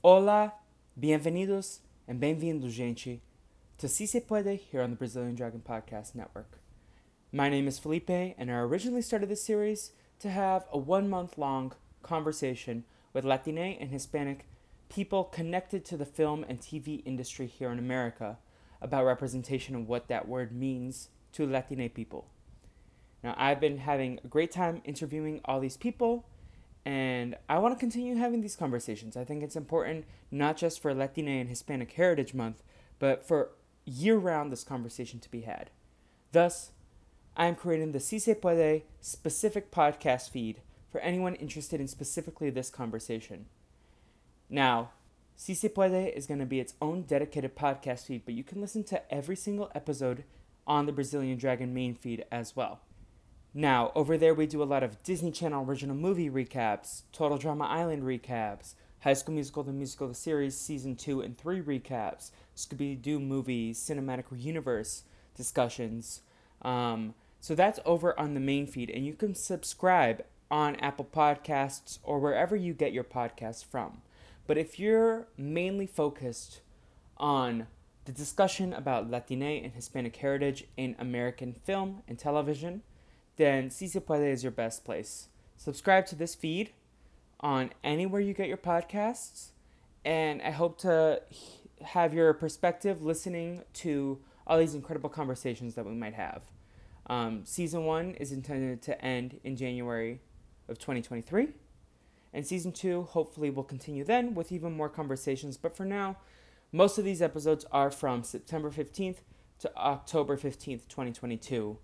Olá, bienvenidos, and bem-vindos, gente, to Si Se Puede here on the Brazilian Dragon Podcast Network. My name is Felipe, and I originally started this series to have a one month long conversation with Latine and Hispanic people connected to the film and TV industry here in America about representation and what that word means to Latine people. Now, I've been having a great time interviewing all these people and I want to continue having these conversations. I think it's important not just for Latina and Hispanic Heritage Month, but for year round this conversation to be had. Thus, I am creating the Si Se Puede specific podcast feed for anyone interested in specifically this conversation. Now, Si Se Puede is going to be its own dedicated podcast feed, but you can listen to every single episode on the Brazilian Dragon main feed as well. Now, over there, we do a lot of Disney Channel original movie recaps, Total Drama Island recaps, High School Musical, the musical, the series, season 2 and 3 recaps, Scooby Doo movies, cinematic universe discussions. Um, so that's over on the main feed, and you can subscribe on Apple Podcasts or wherever you get your podcasts from. But if you're mainly focused on the discussion about Latine and Hispanic heritage in American film and television, then Si Se Puede is your best place. Subscribe to this feed on anywhere you get your podcasts, and I hope to have your perspective listening to all these incredible conversations that we might have. Um, season one is intended to end in January of 2023, and season two hopefully will continue then with even more conversations. But for now, most of these episodes are from September 15th to October 15th, 2022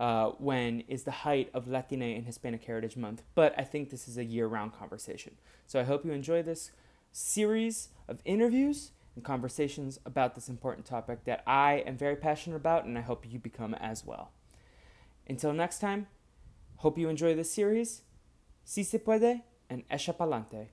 uh, when is the height of Latina and Hispanic Heritage Month. But I think this is a year round conversation. So I hope you enjoy this series of interviews and conversations about this important topic that I am very passionate about and I hope you become as well. Until next time, hope you enjoy this series. Si se puede and echa pa'lante.